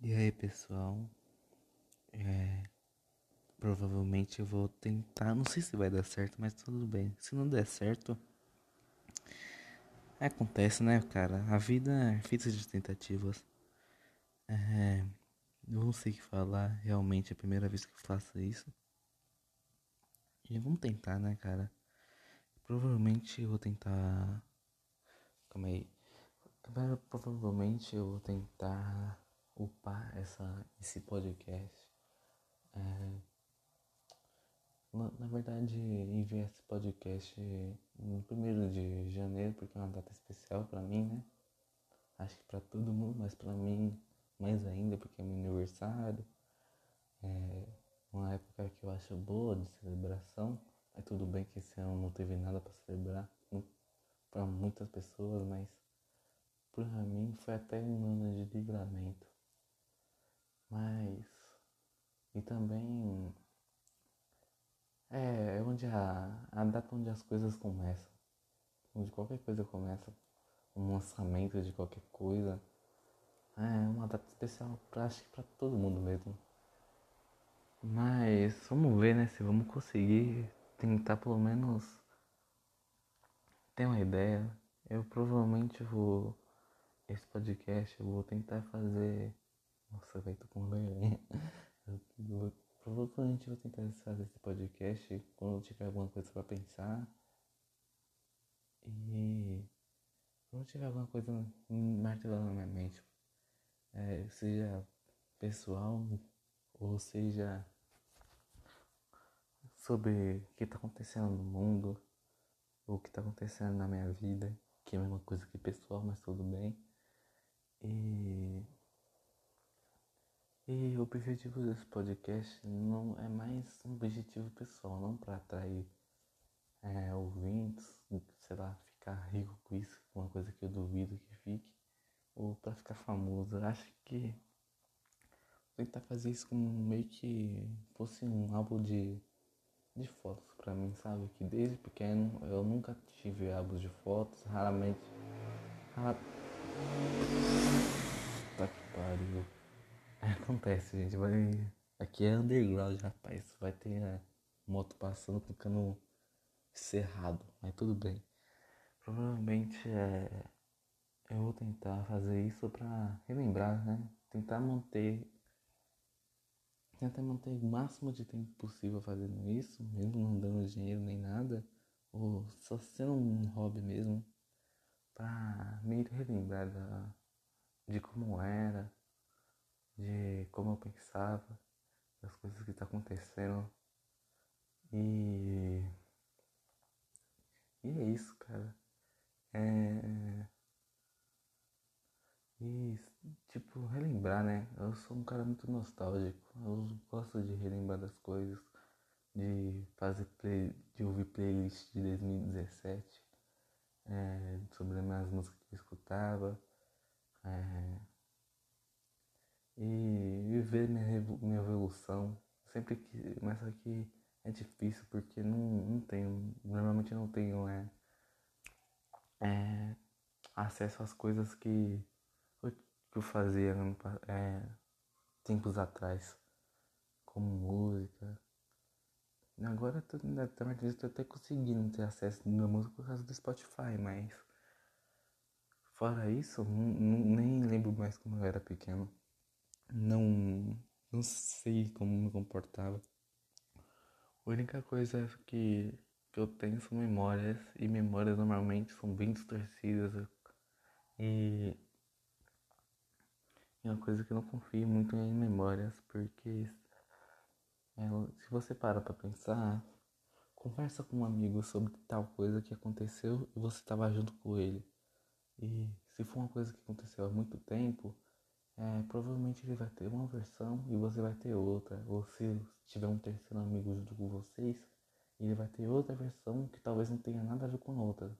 E aí pessoal, é, provavelmente eu vou tentar, não sei se vai dar certo, mas tudo bem. Se não der certo, acontece né cara, a vida é feita de tentativas. É, eu não sei o que falar, realmente é a primeira vez que eu faço isso. E vamos tentar né cara. Provavelmente eu vou tentar. Calma aí. Provavelmente eu vou tentar upar essa, esse podcast. É, na, na, verdade, enviar esse podcast no primeiro de janeiro, porque é uma data especial para mim, né? Acho que para todo mundo, mas para mim mais ainda, porque é meu aniversário. É uma época que eu acho boa de celebração. É tudo bem que esse ano não teve nada para celebrar para muitas pessoas, mas para mim foi até um ano de livramento. Mas. E também. É, é onde a, a data onde as coisas começam. Onde qualquer coisa começa. Um lançamento de qualquer coisa. É uma data especial pra, acho que pra todo mundo mesmo. Mas vamos ver, né? Se vamos conseguir tentar pelo menos ter uma ideia. Eu provavelmente vou. Esse podcast eu vou tentar fazer nossa, velho, tô com vergonha. Provavelmente vou tentar fazer esse podcast quando tiver alguma coisa pra pensar. E quando tiver alguma coisa martelando na minha mente, é, seja pessoal ou seja sobre o que está acontecendo no mundo, ou o que está acontecendo na minha vida, que é a mesma coisa que pessoal, mas tudo bem. E e o objetivo desse podcast não é mais um objetivo pessoal, não para atrair é, ouvintes, sei lá, ficar rico com isso, uma coisa que eu duvido que fique, ou para ficar famoso. Eu acho que vou tentar fazer isso como meio que fosse um álbum de, de fotos para mim, sabe? Que desde pequeno eu nunca tive álbuns de fotos, raramente. Rar... Tá que pariu. Acontece, gente. Vai... Aqui é underground, rapaz. Vai ter né, moto passando cano cerrado. Mas tudo bem. Provavelmente é... eu vou tentar fazer isso pra relembrar, né? Tentar manter. Tentar manter o máximo de tempo possível fazendo isso, mesmo não dando dinheiro nem nada. Ou só sendo um hobby mesmo. Pra meio relembrar da... de como era de como eu pensava, das coisas que tá acontecendo. E. E é isso, cara. É. E, tipo, relembrar, né? Eu sou um cara muito nostálgico. Eu gosto de relembrar das coisas, de fazer play, de ouvir playlist de 2017, é, sobre as minhas músicas que eu escutava. É, e viver minha, minha evolução. Sempre que. Mas aqui é difícil porque não, não tenho. Normalmente não tenho é, é, acesso às coisas que, que eu fazia é, tempos atrás. Como música. Agora eu tô, até conseguindo ter acesso na música por causa do Spotify, mas fora isso, nem lembro mais como eu era pequeno não, não sei como me comportava. A única coisa que, que eu tenho são memórias, e memórias normalmente são bem distorcidas. E é uma coisa que eu não confio muito em memórias, porque é, se você para pra pensar, conversa com um amigo sobre tal coisa que aconteceu e você estava junto com ele. E se for uma coisa que aconteceu há muito tempo, é, provavelmente ele vai ter uma versão e você vai ter outra. Ou se tiver um terceiro amigo junto com vocês, ele vai ter outra versão que talvez não tenha nada a ver com a outra.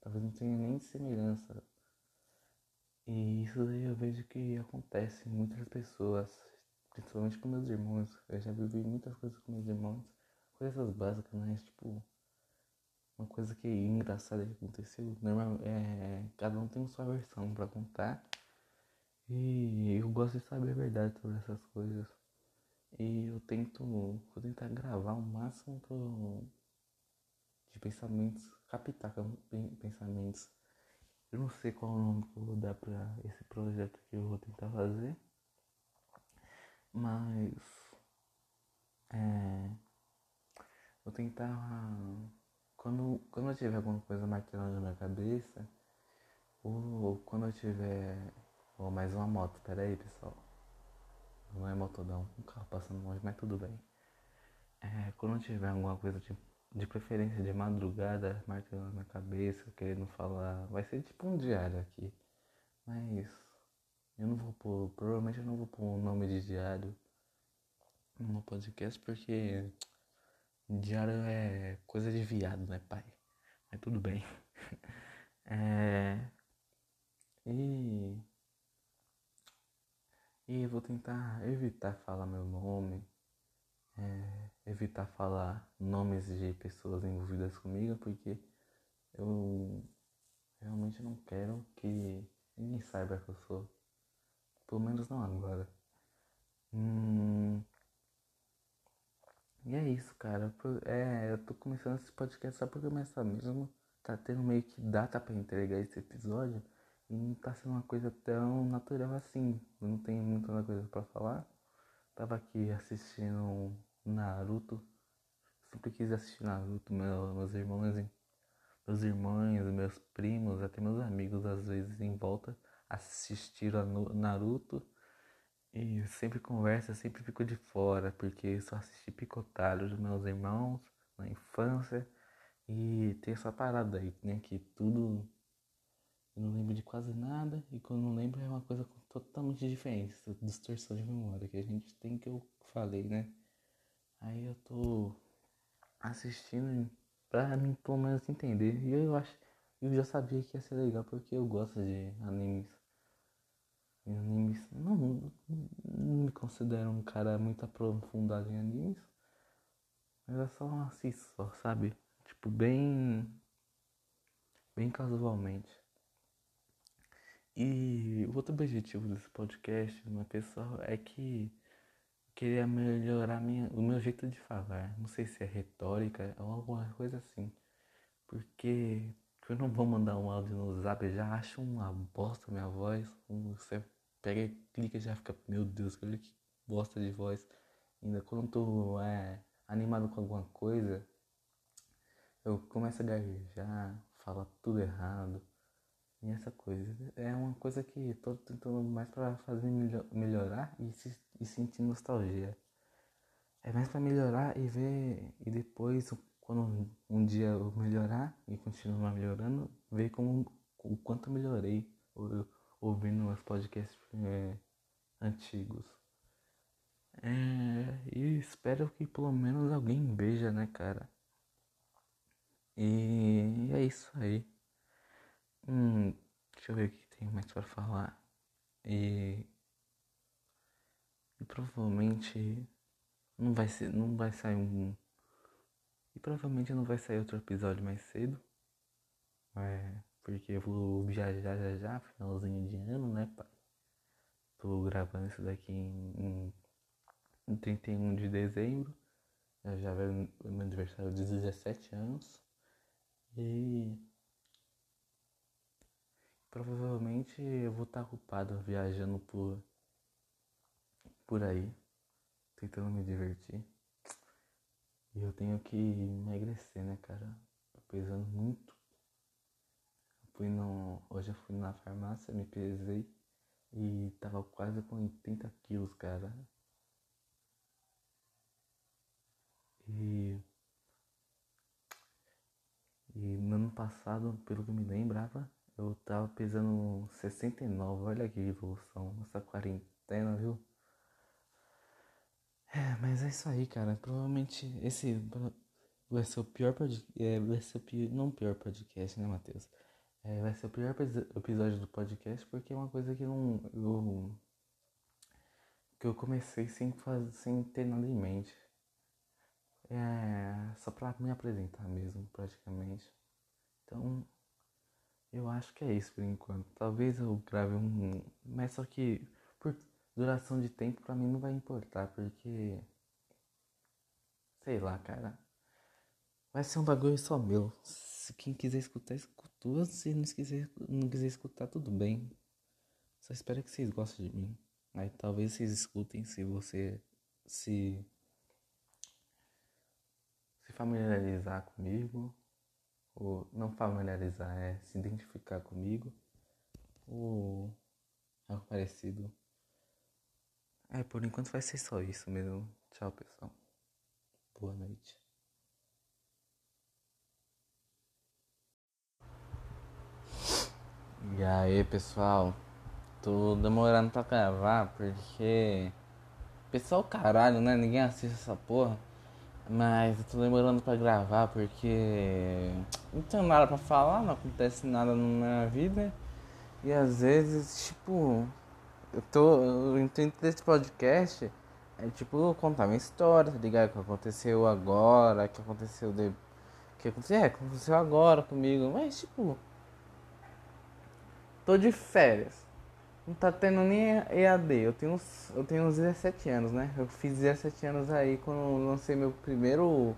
Talvez não tenha nem semelhança. E isso daí eu vejo que acontece em muitas pessoas, principalmente com meus irmãos. Eu já vivi muitas coisas com meus irmãos, coisas básicas, né? Tipo, uma coisa que é engraçada que aconteceu. Normal, é, cada um tem sua versão para contar. E eu gosto de saber a verdade sobre essas coisas. E eu tento, vou tentar gravar o máximo eu, de pensamentos, captar pensamentos. Eu não sei qual o nome que eu vou dar pra esse projeto que eu vou tentar fazer. Mas é, vou tentar quando, quando eu tiver alguma coisa martelando na minha cabeça, ou quando eu tiver. Ou mais uma moto, pera aí pessoal. Não é moto não, um carro passando longe, mas tudo bem. É, quando tiver alguma coisa de, de preferência de madrugada martelando na cabeça, querendo falar, vai ser tipo um diário aqui. Mas eu não vou pôr, provavelmente eu não vou pôr o um nome de diário no podcast porque diário é coisa de viado, né, pai? Mas tudo bem. é... E. E vou tentar evitar falar meu nome, é, evitar falar nomes de pessoas envolvidas comigo, porque eu realmente não quero que ninguém saiba que eu sou. Pelo menos não agora. Hum, e é isso, cara. É, eu tô começando esse podcast só porque começar mesmo. Tá tendo meio que data para entregar esse episódio. Não tá sendo uma coisa tão natural assim. Eu não tenho muita coisa para falar. Tava aqui assistindo Naruto. Sempre quis assistir Naruto. Meu, meus irmãos, meus irmãos, meus primos, até meus amigos às vezes em volta assistiram a Naruto. E sempre conversa, sempre fico de fora, porque só assisti picotado dos meus irmãos na infância. E tem essa parada aí, né? Que tudo eu não lembro de quase nada. E quando não lembro é uma coisa totalmente diferente. Distorção de memória que a gente tem que eu falei, né? Aí eu tô assistindo pra mim pelo menos entender. E eu acho. Eu já sabia que ia ser legal porque eu gosto de animes animes. Não, não, me considero um cara muito aprofundado em animes. Mas é só assisto sabe? Tipo, bem. Bem casualmente. E o outro objetivo desse podcast, meu pessoal, é que eu queria melhorar minha, o meu jeito de falar. Não sei se é retórica ou alguma coisa assim. Porque eu não vou mandar um áudio no zap, eu já acho uma bosta minha voz. Você pega e clica já fica, meu Deus, olha que bosta de voz. Ainda quando tô é, animado com alguma coisa, eu começo a gaguejar, falar tudo errado. E essa coisa. É uma coisa que tô tentando mais para fazer melhor, melhorar e, se, e sentir nostalgia. É mais para melhorar e ver. E depois, quando um dia eu melhorar e continuar melhorando, ver como, o quanto eu melhorei ouvindo os podcasts é, antigos. É, e espero que pelo menos alguém veja, né, cara? E é isso aí. Hum, deixa eu ver o que tem mais para falar. E, e provavelmente não vai ser, não vai sair um e provavelmente não vai sair outro episódio mais cedo. É, porque eu vou viajar já já, finalzinho de ano, né, pai? Tô gravando isso daqui em, em 31 de dezembro. Já, já o meu aniversário de 17 anos. E provavelmente eu vou estar ocupado viajando por, por aí, tentando me divertir. E eu tenho que emagrecer, né, cara? Tô pesando muito Fui no, hoje eu fui na farmácia, me pesei e tava quase com 80 quilos, cara. E, e no ano passado, pelo que me lembrava, eu tava pesando 69. Olha que evolução, essa quarentena, viu? É, mas é isso aí, cara. Provavelmente esse vai ser o pior podcast. É, vai ser o pior, não pior podcast, né, Matheus? É, vai ser o pior episódio do podcast porque é uma coisa que não. Eu, que eu comecei sem, fazer, sem ter nada em mente. É, só pra me apresentar mesmo, praticamente. Então, eu acho que é isso por enquanto. Talvez eu grave um. Mas só que por duração de tempo pra mim não vai importar, porque. Sei lá, cara. Vai ser um bagulho só meu. Se quem quiser escutar, escutou. Se não quiser, não quiser escutar, tudo bem. Só espero que vocês gostem de mim. Aí talvez vocês escutem se você se se familiarizar comigo ou não familiarizar é se identificar comigo ou algo parecido. É, por enquanto vai ser só isso mesmo. Tchau, pessoal. Boa noite. E aí, pessoal? Tô demorando pra gravar porque. Pessoal, caralho, né? Ninguém assiste essa porra. Mas eu tô demorando pra gravar porque. Não tenho nada pra falar, não acontece nada na minha vida. E às vezes, tipo. Eu tô. O intuito desse podcast é tipo contar minha história, tá ligado? O que aconteceu agora, o que aconteceu de. que aconteceu, é, aconteceu agora comigo. Mas tipo. Tô de férias. Não tá tendo nem EAD. Eu tenho, eu tenho uns 17 anos, né? Eu fiz 17 anos aí quando lancei meu primeiro.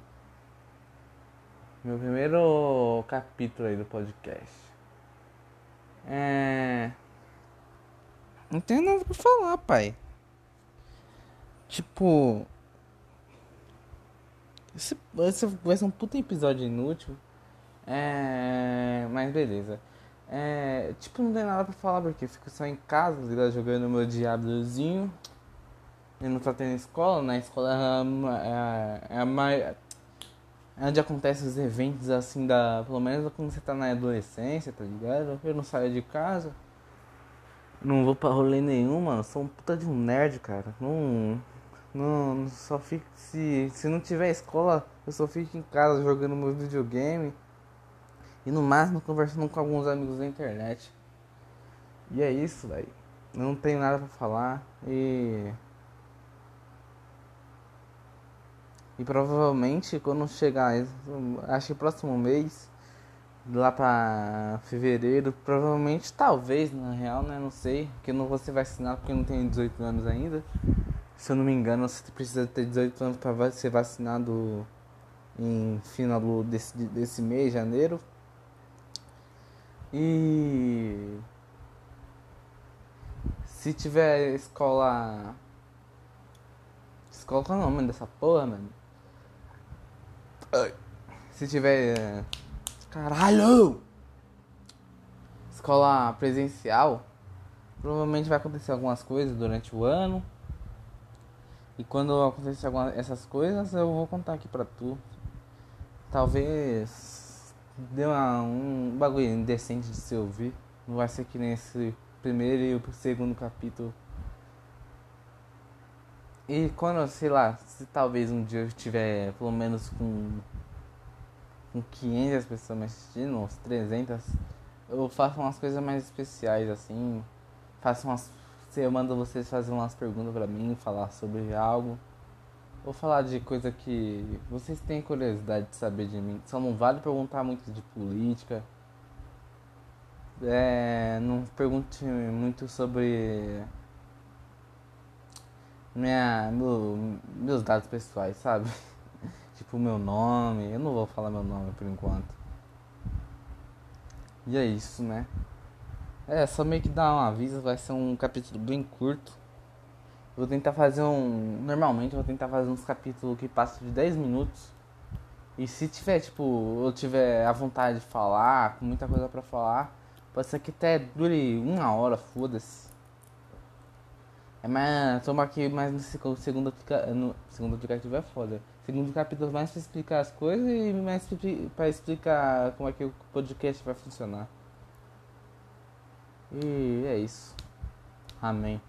Meu primeiro capítulo aí do podcast. É. Não tenho nada pra falar, pai. Tipo. Esse, esse vai ser um puta episódio inútil. É. Mas beleza. É, tipo, não tem nada pra falar porque eu fico só em casa, tá jogando meu Diablozinho. E não tá tendo escola, na né? escola é, é, é, mais, é onde acontecem os eventos assim da. Pelo menos quando você tá na adolescência, tá ligado? Eu não saio de casa. Não vou pra rolê nenhum, mano. Sou um puta de um nerd, cara. Não. Não. Só fico. Se, se não tiver escola, eu só fico em casa jogando meu videogame. E no máximo conversando com alguns amigos da internet. E é isso, velho. Não tenho nada pra falar e. E provavelmente quando chegar, acho que próximo mês, lá pra fevereiro, provavelmente, talvez, na real, né? Não sei, porque eu não vou ser vacinado porque eu não tenho 18 anos ainda. Se eu não me engano, você precisa ter 18 anos para ser vacinado em final desse, desse mês, janeiro. E se tiver escola. Escola qual é o nome dessa porra, mano? Se tiver. Caralho! Escola presencial, provavelmente vai acontecer algumas coisas durante o ano. E quando acontecer algumas essas coisas, eu vou contar aqui pra tu. Talvez deu uma, um bagulho indecente de se ouvir. Não vai ser que nem esse primeiro e o segundo capítulo. E quando, sei lá, se talvez um dia eu estiver pelo menos com, com 500 pessoas me assistindo, uns 300, eu faço umas coisas mais especiais assim. Faço umas. Eu mando vocês fazer umas perguntas pra mim, falar sobre algo. Vou falar de coisa que vocês têm curiosidade de saber de mim. Só não vale perguntar muito de política. É, não pergunte muito sobre minha, meu, meus dados pessoais, sabe? tipo meu nome. Eu não vou falar meu nome por enquanto. E é isso, né? É, só meio que dar um aviso, vai ser um capítulo bem curto. Vou tentar fazer um. Normalmente vou tentar fazer uns capítulos que passam de 10 minutos. E se tiver, tipo, eu tiver a vontade de falar, com muita coisa pra falar, pode ser que até dure uma hora, foda-se. É mais. Toma aqui mais no segundo, no segundo aplicativo é foda. Segundo capítulo mais pra explicar as coisas e mais pra explicar como é que o podcast vai funcionar. E é isso. Amém.